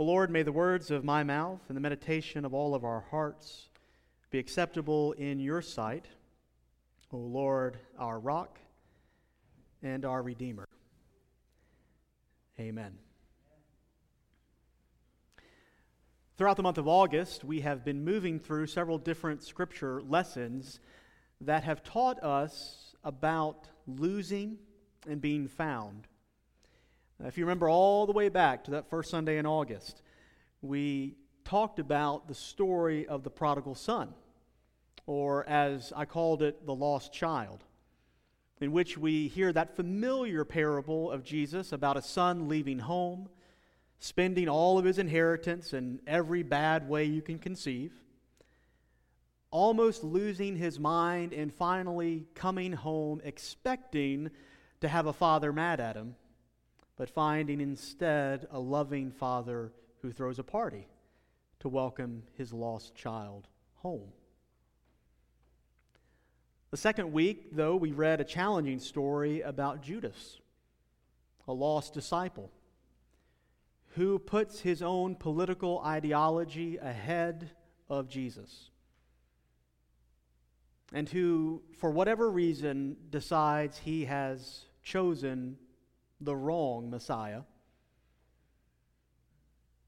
O Lord, may the words of my mouth and the meditation of all of our hearts be acceptable in your sight, O Lord, our rock and our Redeemer. Amen. Throughout the month of August, we have been moving through several different scripture lessons that have taught us about losing and being found. If you remember all the way back to that first Sunday in August, we talked about the story of the prodigal son, or as I called it, the lost child, in which we hear that familiar parable of Jesus about a son leaving home, spending all of his inheritance in every bad way you can conceive, almost losing his mind, and finally coming home expecting to have a father mad at him but finding instead a loving father who throws a party to welcome his lost child home. The second week, though, we read a challenging story about Judas, a lost disciple, who puts his own political ideology ahead of Jesus, and who, for whatever reason, decides he has chosen the wrong Messiah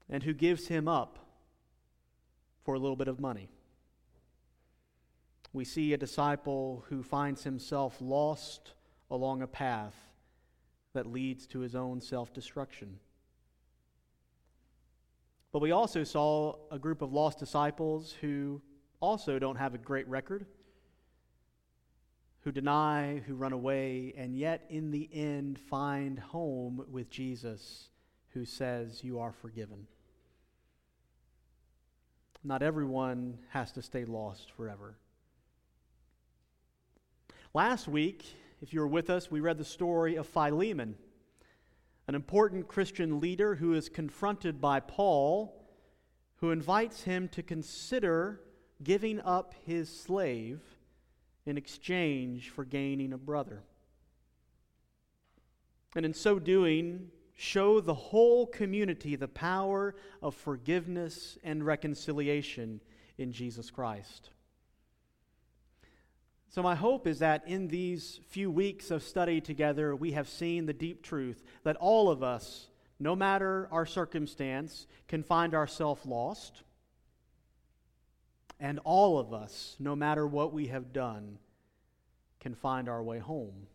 and who gives him up for a little bit of money. We see a disciple who finds himself lost along a path that leads to his own self destruction. But we also saw a group of lost disciples who also don't have a great record who deny, who run away, and yet in the end find home with Jesus, who says, You are forgiven. Not everyone has to stay lost forever. Last week, if you were with us, we read the story of Philemon, an important Christian leader who is confronted by Paul, who invites him to consider giving up his slave in exchange for gaining a brother. And in so doing, show the whole community the power of forgiveness and reconciliation in Jesus Christ. So, my hope is that in these few weeks of study together, we have seen the deep truth that all of us, no matter our circumstance, can find ourselves lost and all of us, no matter what we have done, can find our way home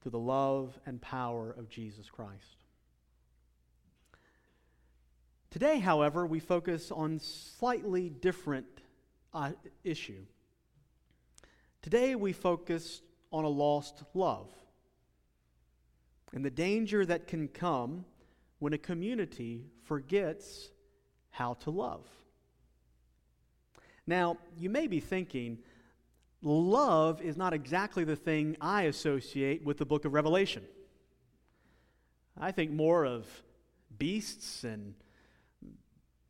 through the love and power of Jesus Christ. Today, however, we focus on slightly different uh, issue. Today, we focus on a lost love and the danger that can come when a community forgets how to love. Now, you may be thinking, love is not exactly the thing I associate with the book of Revelation. I think more of beasts and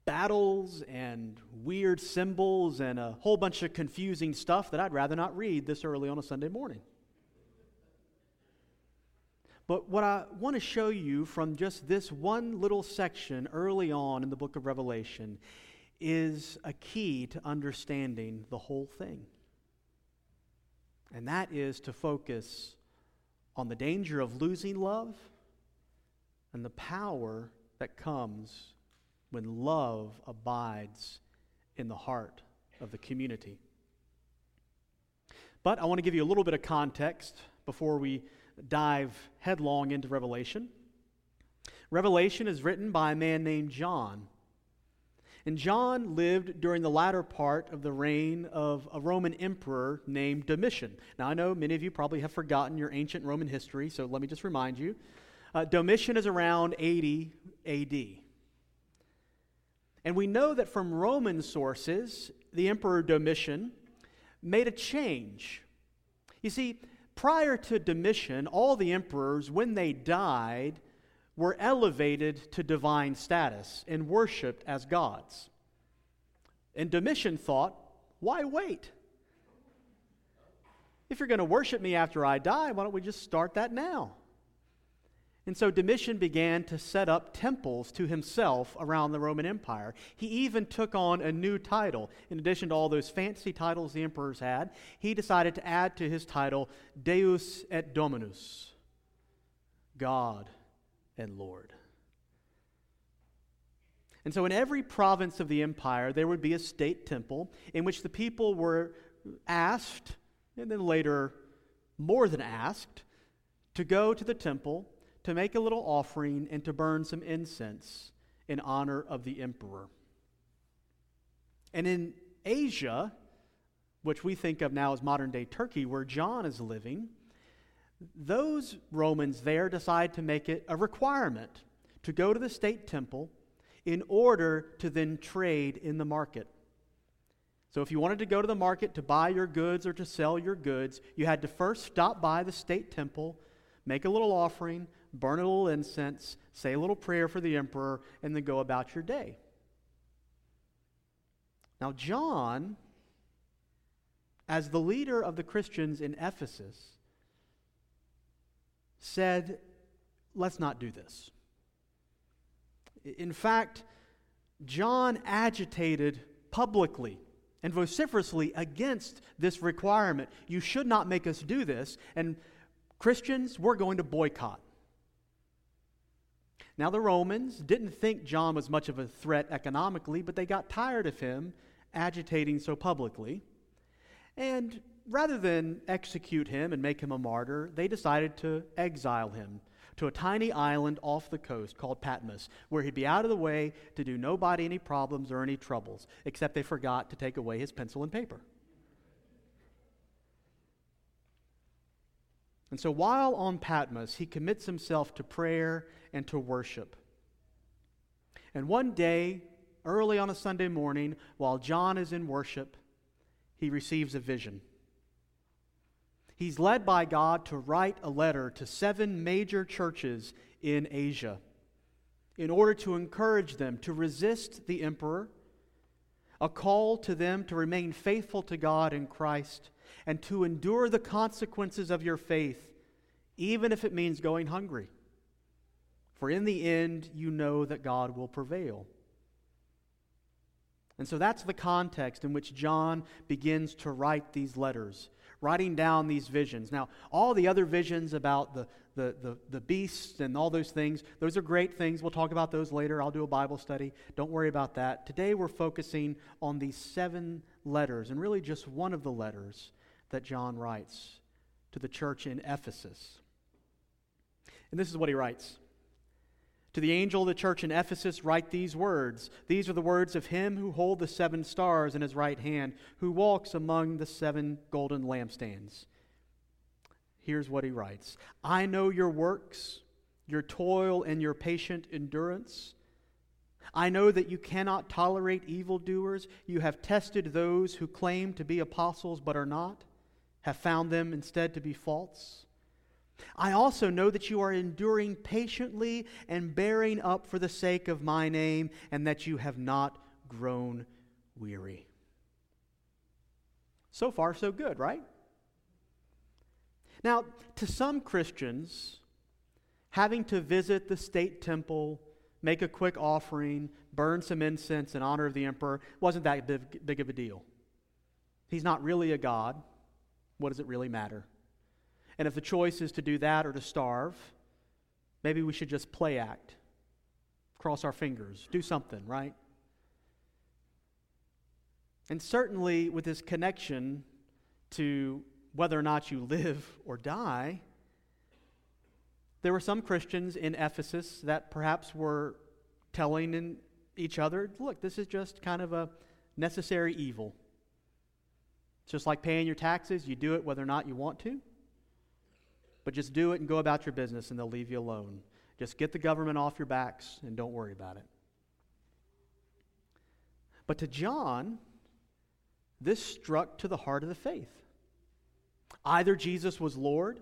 battles and weird symbols and a whole bunch of confusing stuff that I'd rather not read this early on a Sunday morning. But what I want to show you from just this one little section early on in the book of Revelation is a key to understanding the whole thing. And that is to focus on the danger of losing love and the power that comes when love abides in the heart of the community. But I want to give you a little bit of context before we dive headlong into Revelation. Revelation is written by a man named John. And John lived during the latter part of the reign of a Roman emperor named Domitian. Now, I know many of you probably have forgotten your ancient Roman history, so let me just remind you. Uh, Domitian is around 80 AD. And we know that from Roman sources, the Emperor Domitian made a change. You see, prior to Domitian, all the emperors, when they died, were elevated to divine status and worshiped as gods. And Domitian thought, why wait? If you're going to worship me after I die, why don't we just start that now? And so Domitian began to set up temples to himself around the Roman Empire. He even took on a new title. In addition to all those fancy titles the emperors had, he decided to add to his title Deus et Dominus, God and Lord. And so, in every province of the empire, there would be a state temple in which the people were asked, and then later more than asked, to go to the temple to make a little offering and to burn some incense in honor of the emperor. And in Asia, which we think of now as modern day Turkey, where John is living, those Romans there decide to make it a requirement to go to the state temple in order to then trade in the market. So, if you wanted to go to the market to buy your goods or to sell your goods, you had to first stop by the state temple, make a little offering, burn a little incense, say a little prayer for the emperor, and then go about your day. Now, John, as the leader of the Christians in Ephesus, said, Let's not do this. In fact, John agitated publicly and vociferously against this requirement. You should not make us do this. And Christians, we're going to boycott. Now, the Romans didn't think John was much of a threat economically, but they got tired of him agitating so publicly. And rather than execute him and make him a martyr, they decided to exile him to a tiny island off the coast called Patmos, where he'd be out of the way to do nobody any problems or any troubles, except they forgot to take away his pencil and paper. And so while on Patmos, he commits himself to prayer and to worship. And one day, early on a Sunday morning, while John is in worship, he receives a vision. He's led by God to write a letter to seven major churches in Asia in order to encourage them to resist the emperor, a call to them to remain faithful to God in Christ, and to endure the consequences of your faith, even if it means going hungry. For in the end, you know that God will prevail. And so that's the context in which John begins to write these letters, writing down these visions. Now, all the other visions about the, the, the, the beasts and all those things, those are great things. We'll talk about those later. I'll do a Bible study. Don't worry about that. Today, we're focusing on these seven letters, and really just one of the letters that John writes to the church in Ephesus. And this is what he writes. To the angel of the church in Ephesus, write these words. These are the words of him who holds the seven stars in his right hand, who walks among the seven golden lampstands. Here's what he writes I know your works, your toil, and your patient endurance. I know that you cannot tolerate evildoers. You have tested those who claim to be apostles but are not, have found them instead to be false. I also know that you are enduring patiently and bearing up for the sake of my name, and that you have not grown weary. So far, so good, right? Now, to some Christians, having to visit the state temple, make a quick offering, burn some incense in honor of the emperor wasn't that big, of a deal. He's not really a God. What does it really matter? And if the choice is to do that or to starve, maybe we should just play act, cross our fingers, do something, right? And certainly with this connection to whether or not you live or die, there were some Christians in Ephesus that perhaps were telling in each other, look, this is just kind of a necessary evil. It's just like paying your taxes, you do it whether or not you want to. But just do it and go about your business, and they'll leave you alone. Just get the government off your backs and don't worry about it. But to John, this struck to the heart of the faith. Either Jesus was Lord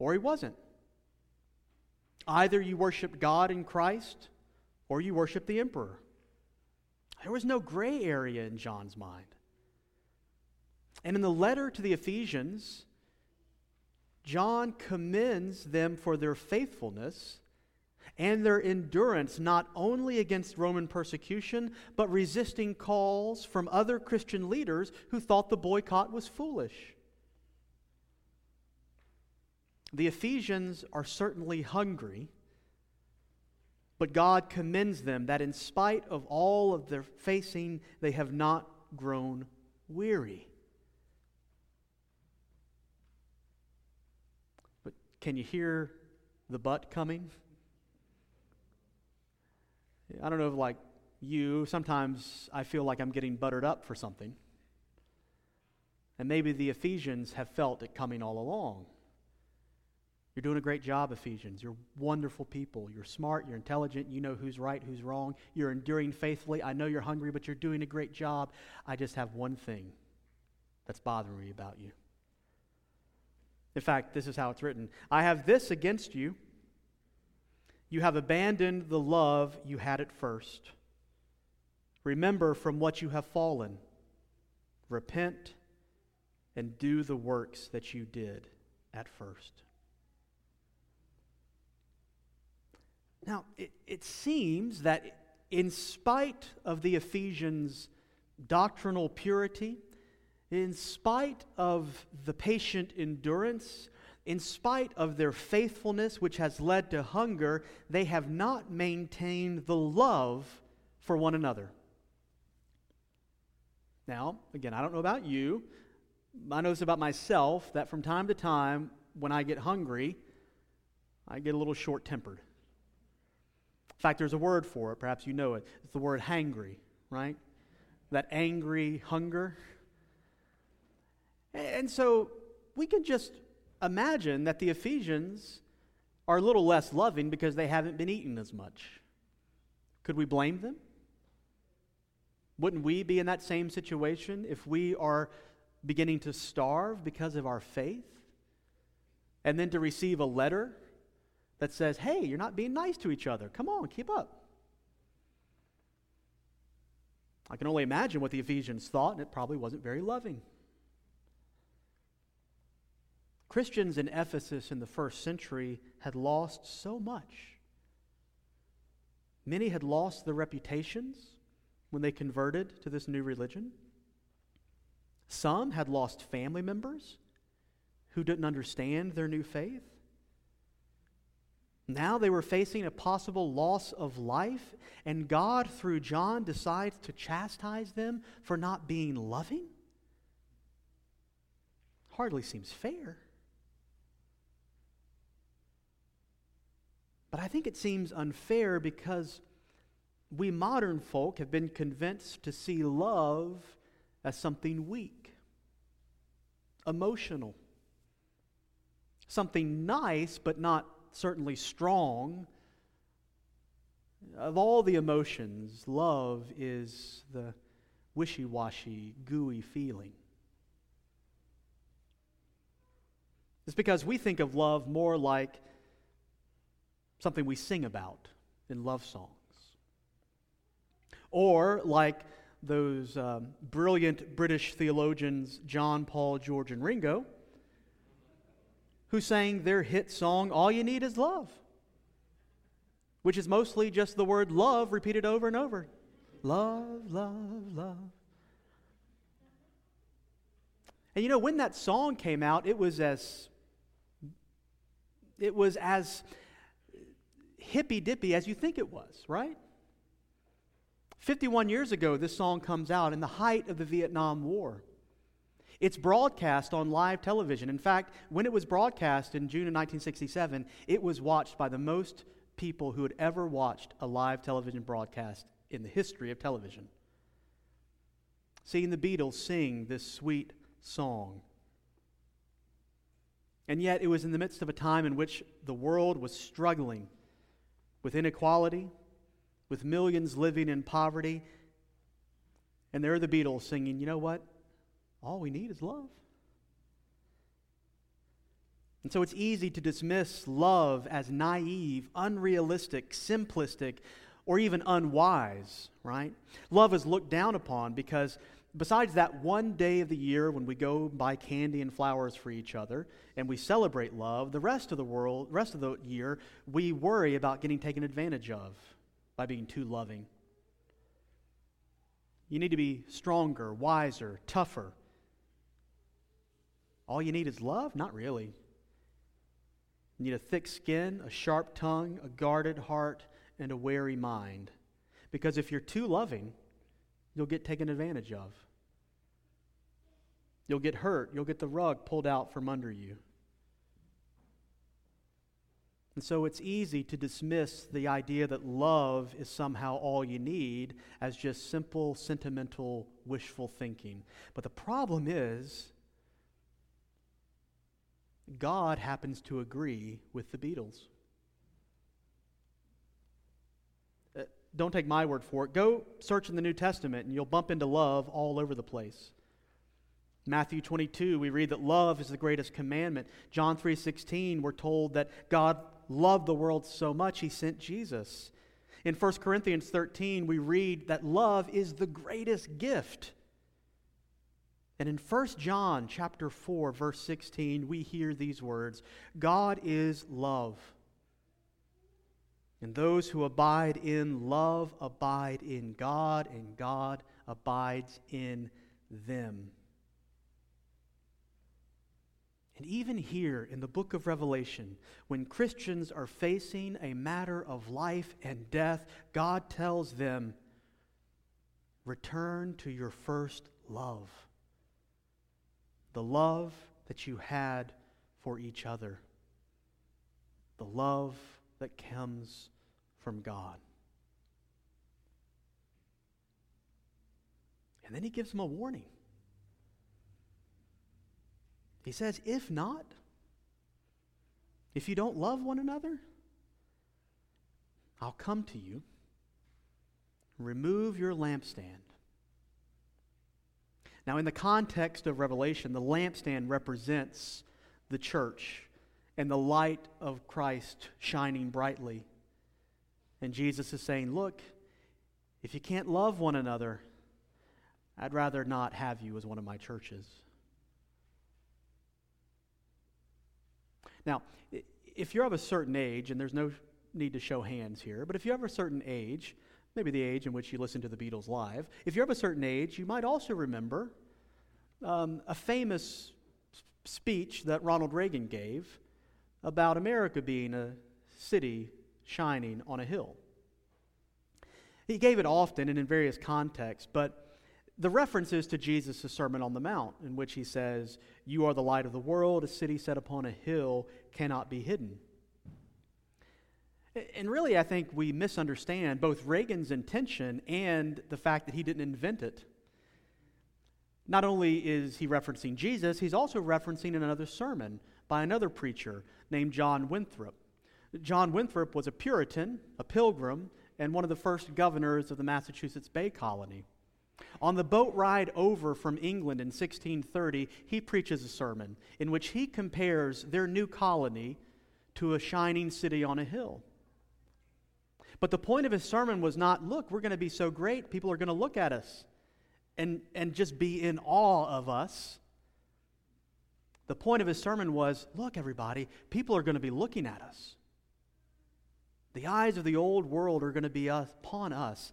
or he wasn't. Either you worshiped God in Christ or you worshiped the emperor. There was no gray area in John's mind. And in the letter to the Ephesians, John commends them for their faithfulness and their endurance not only against Roman persecution, but resisting calls from other Christian leaders who thought the boycott was foolish. The Ephesians are certainly hungry, but God commends them that in spite of all of their facing, they have not grown weary. But can you hear the butt coming? I don't know if, like you, sometimes I feel like I'm getting buttered up for something. And maybe the Ephesians have felt it coming all along. You're doing a great job, Ephesians. You're wonderful people. You're smart, you're intelligent, you know who's right, who's wrong. You're enduring faithfully. I know you're hungry, but you're doing a great job. I just have one thing that's bothering me about you. In fact, this is how it's written I have this against you you have abandoned the love you had at first. Remember from what you have fallen. Repent and do the works that you did at first. Now, it, it seems that in spite of the Ephesians' doctrinal purity, in spite of the patient endurance in spite of their faithfulness, which has led to hunger, they have not maintained the love for one another. Now, again, I don't know about you. I know this about myself that from time to time, when I get hungry, I get a little short tempered. In fact, there's a word for it. Perhaps you know it. It's the word hangry, right? That angry hunger. And so we can just imagine that the Ephesians are a little less loving because they haven't been eating as much. Could we blame them? Wouldn't we be in that same situation if we are beginning to starve because of our faith? And then to receive a letter that says, hey, you're not being nice to each other. Come on, keep up. I can only imagine what the Ephesians thought, and it probably wasn't very loving. Christians in Ephesus in the first century had lost so much. Many had lost their reputations when they converted to this new religion. Some had lost family members who didn't understand their new faith. Now they were facing a possible loss of life, and God, through John, decides to chastise them for not being loving? Hardly seems fair. But I think it seems unfair because we modern folk have been convinced to see love as something weak, emotional, something nice, but not certainly strong. Of all the emotions, love is the wishy washy, gooey feeling. It's because we think of love more like something we sing about in love songs. Or like those um, brilliant British theologians, John, Paul, George, and Ringo, who sang their hit song, All You Need Is Love, which is mostly just the word love repeated over and over. Love, love, love. And you know, when that song came out, it was as it was as hippy dippy as you think it was, right? 51 years ago, this song comes out in the height of the Vietnam War. It's broadcast on live television. In fact, when it was broadcast in June of 1967, it was watched by the most people who had ever watched a live television broadcast in the history of television. Seeing the Beatles sing this sweet song. And yet, it was in the midst of a time in which the world was struggling with inequality, with millions living in poverty. And there are the Beatles singing, you know what? All we need is love. And so it's easy to dismiss love as naive, unrealistic, simplistic, or even unwise, right? Love is looked down upon because besides that one day of the year when we go buy candy and flowers for each other and we celebrate love, the rest of the world, rest of the year, we worry about getting taken advantage of by being too loving. You need to be stronger, wiser, tougher. All you need is love? Not really. You need a thick skin, a sharp tongue, a guarded heart, and a wary mind. Because if you're too loving, you'll get taken advantage of. You'll get hurt. You'll get the rug pulled out from under you. And so it's easy to dismiss the idea that love is somehow all you need as just simple, sentimental, wishful thinking. But the problem is, God happens to agree with the Beatles. Uh, don't take my word for it. Go search in the New Testament and you'll bump into love all over the place. Matthew 22, we read that love is the greatest commandment. John 3:16, we're told that God loved the world so much he sent Jesus. In 1 Corinthians 13, we read that love is the greatest gift. And in 1 John chapter 4 verse 16, we hear these words, God is love. And those who abide in love abide in God, and God abides in them. And even here in the book of Revelation, when Christians are facing a matter of life and death, God tells them, Return to your first love, the love that you had for each other, the love that comes from God. And then he gives them a warning. He says, if not, if you don't love one another, I'll come to you, remove your lampstand. Now, in the context of Revelation, the lampstand represents the church and the light of Christ shining brightly. And Jesus is saying, Look, if you can't love one another, I'd rather not have you as one of my churches. Now, if you're of a certain age, and there's no need to show hands here, but if you have a certain age, maybe the age in which you listen to the Beatles live, if you're of a certain age, you might also remember um, a famous speech that Ronald Reagan gave about America being a city shining on a hill. He gave it often and in various contexts, but the reference is to Jesus' Sermon on the Mount, in which he says, You are the light of the world. A city set upon a hill cannot be hidden. And really, I think we misunderstand both Reagan's intention and the fact that he didn't invent it. Not only is he referencing Jesus, he's also referencing another sermon by another preacher named John Winthrop. John Winthrop was a Puritan, a pilgrim, and one of the first governors of the Massachusetts Bay Colony. On the boat ride over from England in 1630, he preaches a sermon in which he compares their new colony to a shining city on a hill. But the point of his sermon was not, look, we're going to be so great, people are going to look at us and, and just be in awe of us. The point of his sermon was, look, everybody, people are going to be looking at us. The eyes of the old world are going to be upon us.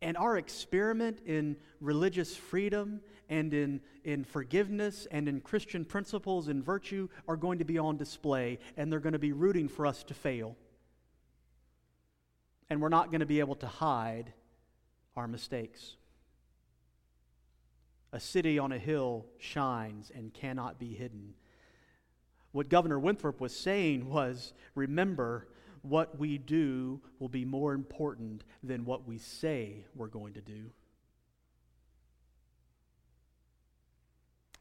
And our experiment in religious freedom and in, in forgiveness and in Christian principles and virtue are going to be on display, and they're going to be rooting for us to fail. And we're not going to be able to hide our mistakes. A city on a hill shines and cannot be hidden. What Governor Winthrop was saying was remember, what we do will be more important than what we say we're going to do.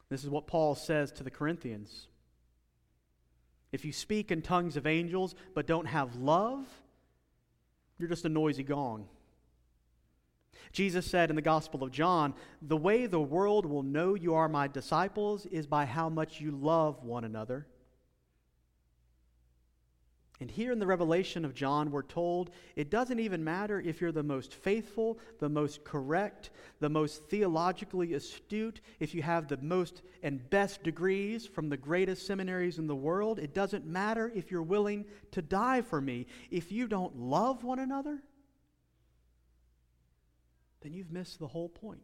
This is what Paul says to the Corinthians. If you speak in tongues of angels but don't have love, you're just a noisy gong. Jesus said in the Gospel of John, The way the world will know you are my disciples is by how much you love one another. And here in the revelation of John, we're told it doesn't even matter if you're the most faithful, the most correct, the most theologically astute, if you have the most and best degrees from the greatest seminaries in the world. It doesn't matter if you're willing to die for me. If you don't love one another, then you've missed the whole point.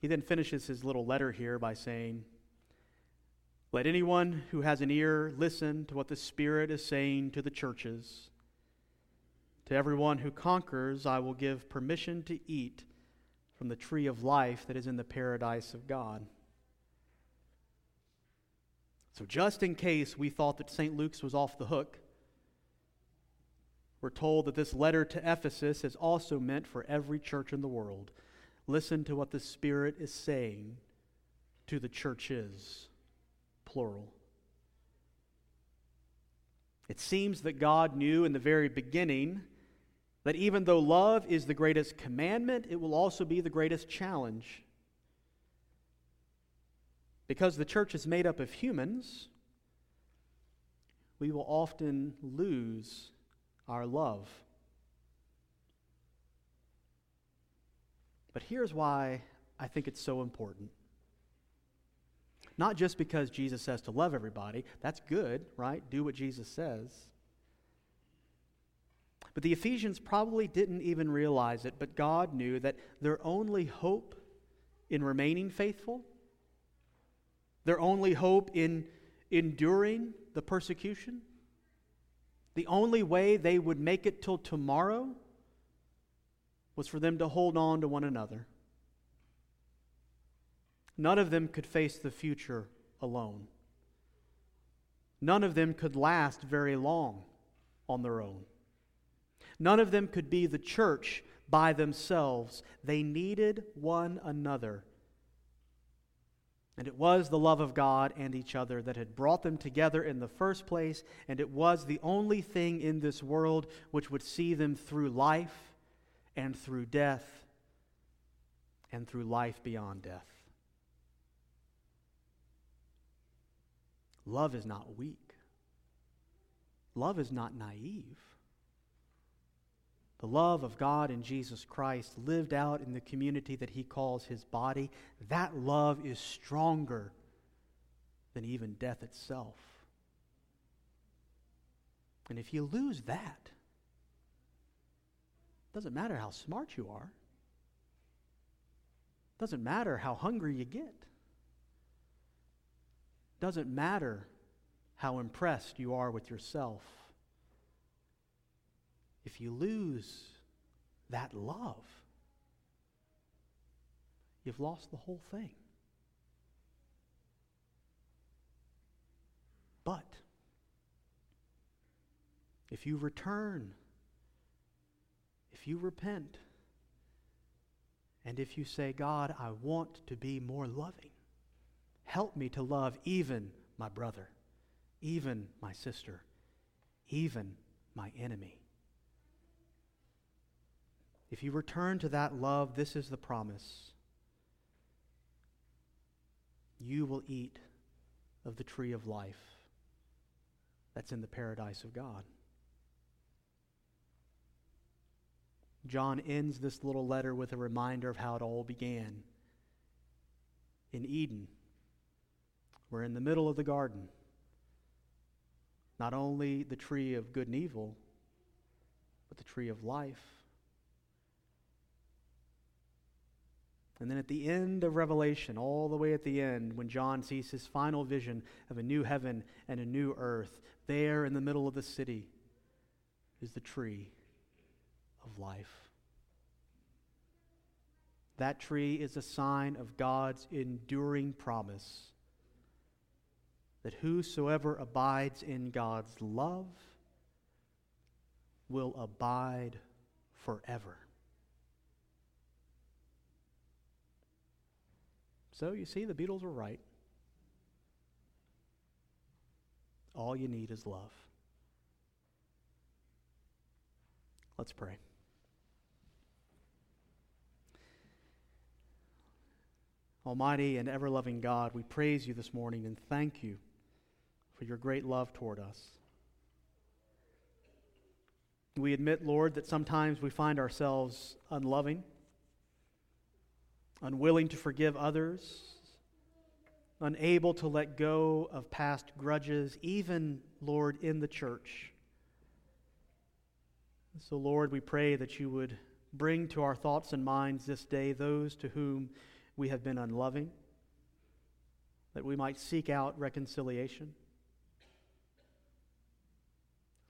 He then finishes his little letter here by saying, let anyone who has an ear listen to what the Spirit is saying to the churches. To everyone who conquers, I will give permission to eat from the tree of life that is in the paradise of God. So, just in case we thought that St. Luke's was off the hook, we're told that this letter to Ephesus is also meant for every church in the world. Listen to what the Spirit is saying to the churches plural. It seems that God knew in the very beginning that even though love is the greatest commandment, it will also be the greatest challenge. Because the church is made up of humans, we will often lose our love. But here's why I think it's so important. Not just because Jesus says to love everybody. That's good, right? Do what Jesus says. But the Ephesians probably didn't even realize it, but God knew that their only hope in remaining faithful, their only hope in enduring the persecution, the only way they would make it till tomorrow was for them to hold on to one another. None of them could face the future alone. None of them could last very long on their own. None of them could be the church by themselves. They needed one another. And it was the love of God and each other that had brought them together in the first place, and it was the only thing in this world which would see them through life and through death and through life beyond death. Love is not weak. Love is not naive. The love of God in Jesus Christ lived out in the community that he calls his body, that love is stronger than even death itself. And if you lose that, doesn't matter how smart you are. Doesn't matter how hungry you get. Doesn't matter how impressed you are with yourself. If you lose that love, you've lost the whole thing. But if you return, if you repent, and if you say, God, I want to be more loving, Help me to love even my brother, even my sister, even my enemy. If you return to that love, this is the promise. You will eat of the tree of life that's in the paradise of God. John ends this little letter with a reminder of how it all began in Eden we're in the middle of the garden. Not only the tree of good and evil, but the tree of life. And then at the end of Revelation, all the way at the end, when John sees his final vision of a new heaven and a new earth, there in the middle of the city is the tree of life. That tree is a sign of God's enduring promise that whosoever abides in God's love will abide forever. So you see, the Beatles were right. All you need is love. Let's pray. Almighty and ever loving God, we praise you this morning and thank you for your great love toward us. We admit, Lord, that sometimes we find ourselves unloving, unwilling to forgive others, unable to let go of past grudges, even, Lord, in the church. So, Lord, we pray that you would bring to our thoughts and minds this day those to whom we have been unloving, that we might seek out reconciliation.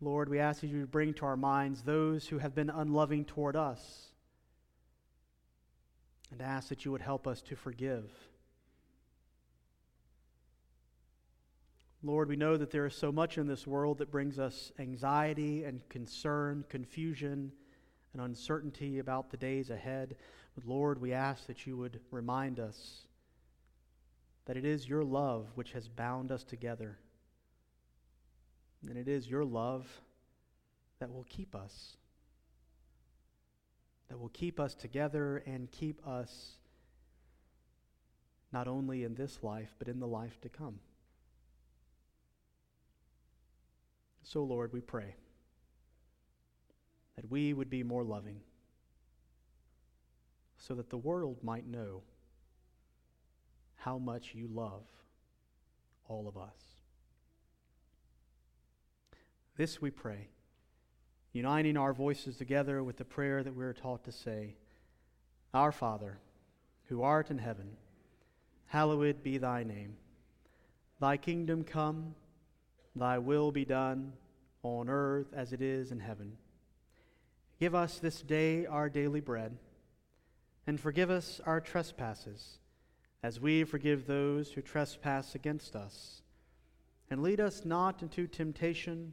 Lord, we ask that you bring to our minds those who have been unloving toward us, and ask that you would help us to forgive. Lord, we know that there is so much in this world that brings us anxiety and concern, confusion, and uncertainty about the days ahead. But Lord, we ask that you would remind us that it is your love which has bound us together. And it is your love that will keep us, that will keep us together and keep us not only in this life, but in the life to come. So, Lord, we pray that we would be more loving so that the world might know how much you love all of us. This we pray, uniting our voices together with the prayer that we are taught to say Our Father, who art in heaven, hallowed be thy name. Thy kingdom come, thy will be done, on earth as it is in heaven. Give us this day our daily bread, and forgive us our trespasses, as we forgive those who trespass against us. And lead us not into temptation,